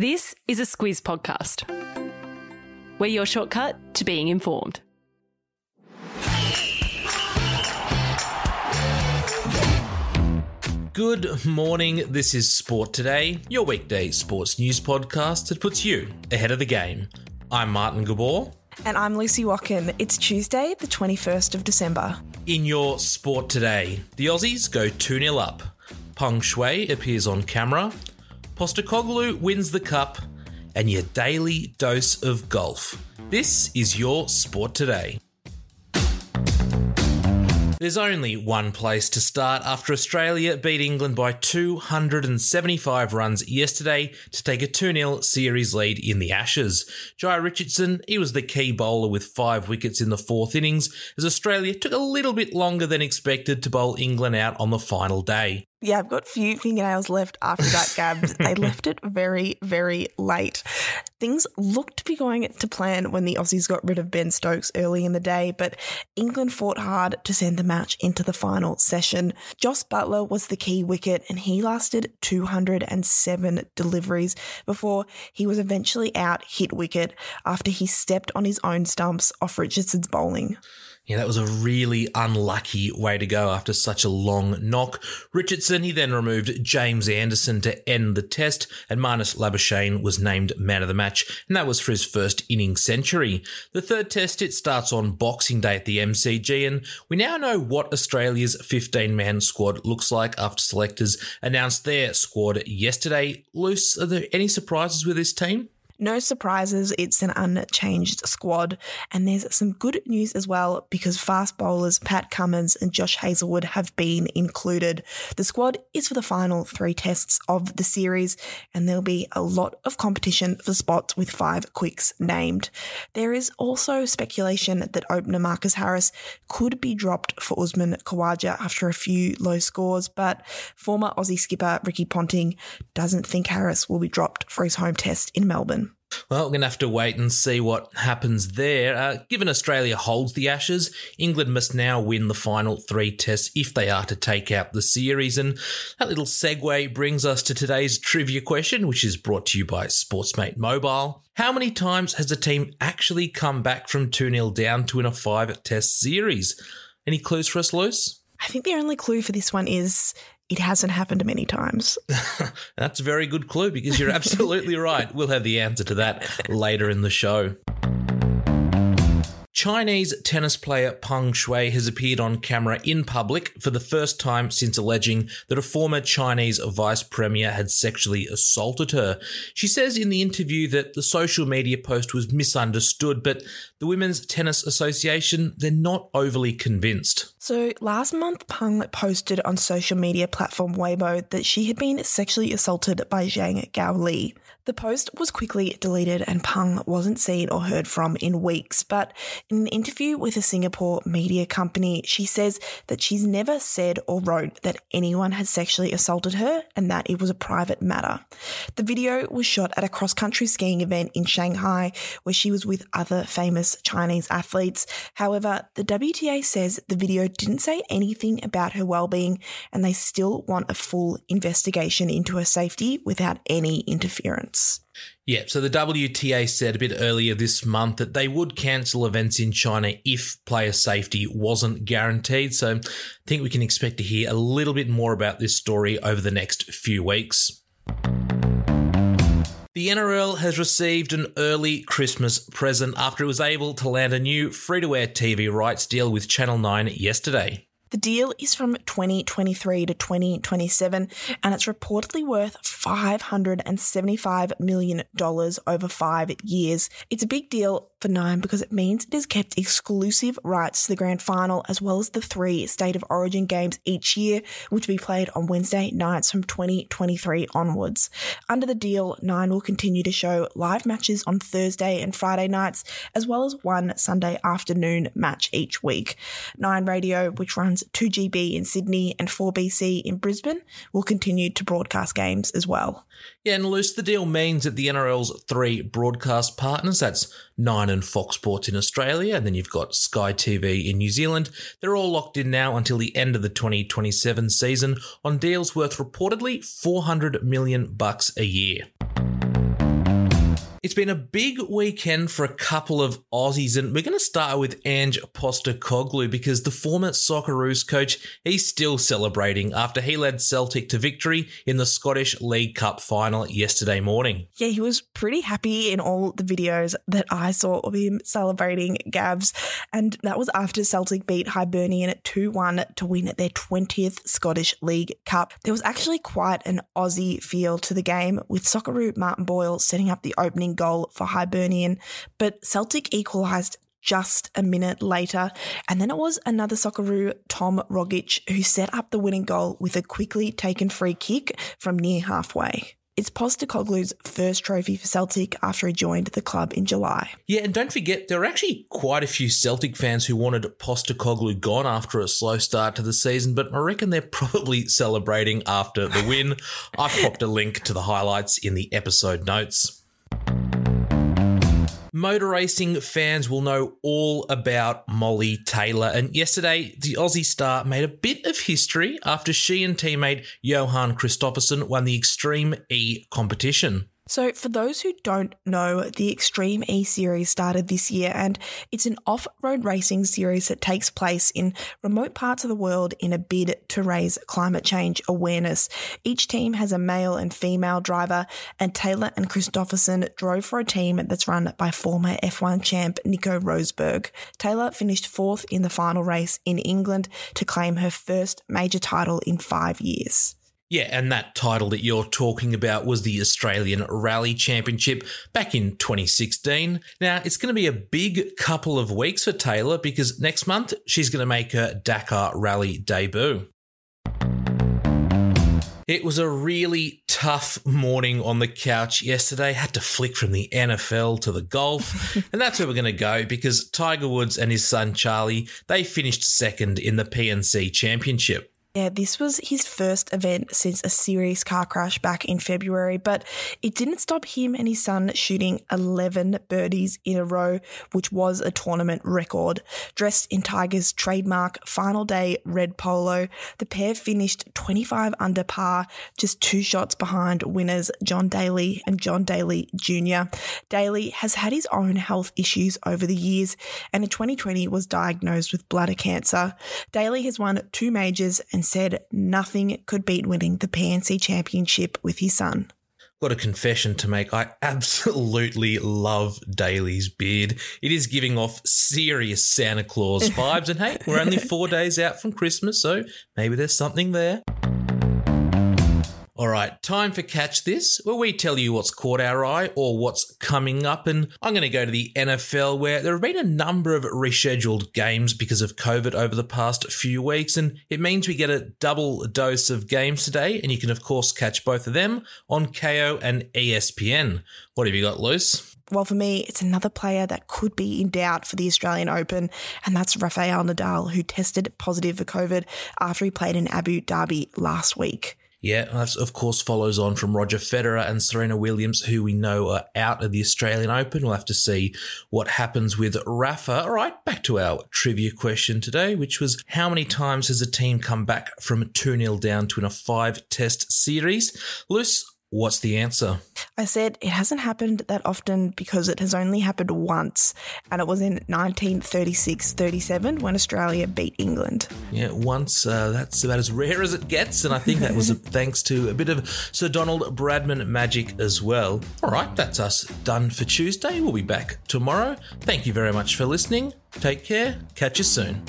This is a Squiz podcast. We're your shortcut to being informed. Good morning. This is Sport Today, your weekday sports news podcast that puts you ahead of the game. I'm Martin Gabor. And I'm Lucy Watkin. It's Tuesday, the 21st of December. In your Sport Today, the Aussies go 2 0 up. Peng Shuai appears on camera. Postecoglou wins the cup. And your daily dose of golf. This is your Sport Today. There's only one place to start after Australia beat England by 275 runs yesterday to take a 2 0 series lead in the Ashes. Jhye Richardson, he was the key bowler with five wickets in the fourth innings, as Australia took a little bit longer than expected to bowl England out on the final day. Yeah, I've got few fingernails left after that, Gab. they left it very, very late. Things looked to be going to plan when the Aussies got rid of Ben Stokes early in the day, but England fought hard to send the match into the final session. Jos Buttler was the key wicket, and he lasted 207 deliveries before he was eventually out hit wicket after he stepped on his own stumps off Richardson's bowling. Yeah, that was a really unlucky way to go after such a long knock. Richardson, he then removed James Anderson to end the test, and Marnus Labuschagne was named man of the match, and that was for his first inning century. The third test, it starts on Boxing Day at the MCG, and we now know what Australia's 15 man squad looks like after selectors announced their squad yesterday. Luce, are there any surprises with this team? No surprises, it's an unchanged squad. And there's some good news as well because fast bowlers Pat Cummins and Josh Hazlewood have been included. The squad is for the final three tests of the series, and there'll be a lot of competition for spots with five quicks named. There is also speculation that opener Marcus Harris could be dropped for Usman Khawaja after a few low scores, but former Aussie skipper Ricky Ponting doesn't think Harris will be dropped for his home test in Melbourne. Well, we're going to have to wait and see what happens there. Uh, given Australia holds the Ashes, England must now win the final three tests if they are to take out the series. And that little segue brings us to today's trivia question, which is brought to you by Sportsmate Mobile. How many times has a team actually come back from 2 0 down to win a five test series? Any clues for us, Luce? I think the only clue for this one is it hasn't happened many times. That's a very good clue because you're absolutely right. We'll have the answer to that later in the show. Chinese tennis player Peng Shuai has appeared on camera in public for the first time since alleging that a former Chinese vice premier had sexually assaulted her. She says in the interview that the social media post was misunderstood, but the Women's Tennis Association, they're not overly convinced. So last month, Peng posted on social media platform Weibo that she had been sexually assaulted by Zhang Gaoli. The post was quickly deleted and Peng wasn't seen or heard from in weeks, but in an interview with a Singapore media company, she says that she's never said or wrote that anyone had sexually assaulted her and that it was a private matter. The video was shot at a cross country skiing event in Shanghai where she was with other famous Chinese athletes. However, the WTA says the video didn't say anything about her well-being and they still want a full investigation into her safety without any interference. Yeah, so the WTA said a bit earlier this month that they would cancel events in China if player safety wasn't guaranteed. So I think we can expect to hear a little bit more about this story over the next few weeks. The NRL has received an early Christmas present after it was able to land a new free to air TV rights deal with Channel 9 yesterday. The deal is from 2023 to 2027 and it's reportedly worth $575 million over five years. It's a big deal for Nine because it means it has kept exclusive rights to the grand final as well as the three State of Origin games each year, which will be played on Wednesday nights from 2023 onwards. Under the deal, Nine will continue to show live matches on Thursday and Friday nights, as well as one Sunday afternoon match each week. Nine Radio, which runs 2GB in Sydney and 4BC in Brisbane, will continue to broadcast games as well. Yeah, and Luce, the deal means that the NRL's three broadcast partners, that's Nine and Fox Sports in Australia, and then you've got Sky TV in New Zealand, they're all locked in now until the end of the 2027 season on deals worth reportedly 400 million bucks a year. It's been a big weekend for a couple of Aussies, and we're going to start with Ange Postecoglou because the former Socceroos coach, he's still celebrating after he led Celtic to victory in the Scottish League Cup final yesterday morning. Yeah, he was pretty happy in all the videos that I saw of him celebrating Gabs, and that was after Celtic beat Hibernian 2 1 to win their 20th Scottish League Cup. There was actually quite an Aussie feel to the game, with Socceroo Martin Boyle setting up the opening goal for Hibernian, but Celtic equalised just a minute later. And then it was another Socceroo, Tom Rogic, who set up the winning goal with a quickly taken free kick from near halfway. It's Postecoglou's first trophy for Celtic after he joined the club in July. Yeah, and don't forget, there were actually quite a few Celtic fans who wanted Postecoglou gone after a slow start to the season, but I reckon they're probably celebrating after the win. I've popped a link to the highlights in the episode notes. Motor racing fans will know all about Molly Taylor. And yesterday, the Aussie star made a bit of history after she and teammate Johan Kristoffersen won the Extreme E competition. So, for those who don't know, the Extreme E Series started this year and it's an off road racing series that takes place in remote parts of the world in a bid to raise climate change awareness. Each team has a male and female driver, and Taylor and Kristoffersen drove for a team that's run by former F1 champ Nico Rosberg. Taylor finished fourth in the final race in England to claim her first major title in five years. Yeah, and that title that you're talking about was the Australian Rally Championship back in 2016. Now, it's going to be a big couple of weeks for Taylor because next month she's going to make her Dakar Rally debut. It was a really tough morning on the couch yesterday. Had to flick from the NFL to the golf. and that's where we're going to go because Tiger Woods and his son Charlie, they finished second in the PNC Championship. Yeah, this was his first event since a serious car crash back in February, but it didn't stop him and his son shooting 11 birdies in a row, which was a tournament record. Dressed in Tiger's trademark final day red polo, the pair finished 25 under par, just two shots behind winners John Daly and John Daly Jr. Daly has had his own health issues over the years and in 2020 was diagnosed with bladder cancer. Daly has won two majors and said nothing could beat winning the PNC championship with his son. Got a confession to make. I absolutely love Daly's beard. It is giving off serious Santa Claus vibes. And hey, we're only four days out from Christmas, so maybe there's something there. All right, time for Catch This, where we tell you what's caught our eye or what's coming up. And I'm going to go to the NFL, where there have been a number of rescheduled games because of COVID over the past few weeks. And it means we get a double dose of games today. And you can, of course, catch both of them on Kayo and ESPN. What have you got, Luce? Well, for me, it's another player that could be in doubt for the Australian Open, and that's Rafael Nadal, who tested positive for COVID after he played in Abu Dhabi last week. Yeah, that of course follows on from Roger Federer and Serena Williams, who we know are out of the Australian Open. We'll have to see what happens with Rafa. All right, back to our trivia question today, which was how many times has a team come back from a 2 0 down to in a five test series? Luce, What's the answer? I said it hasn't happened that often because it has only happened once, and it was in 1936 37 when Australia beat England. Yeah, once. Uh, that's about as rare as it gets, and I think that was thanks to a bit of Sir Donald Bradman magic as well. All right, that's us done for Tuesday. We'll be back tomorrow. Thank you very much for listening. Take care. Catch you soon.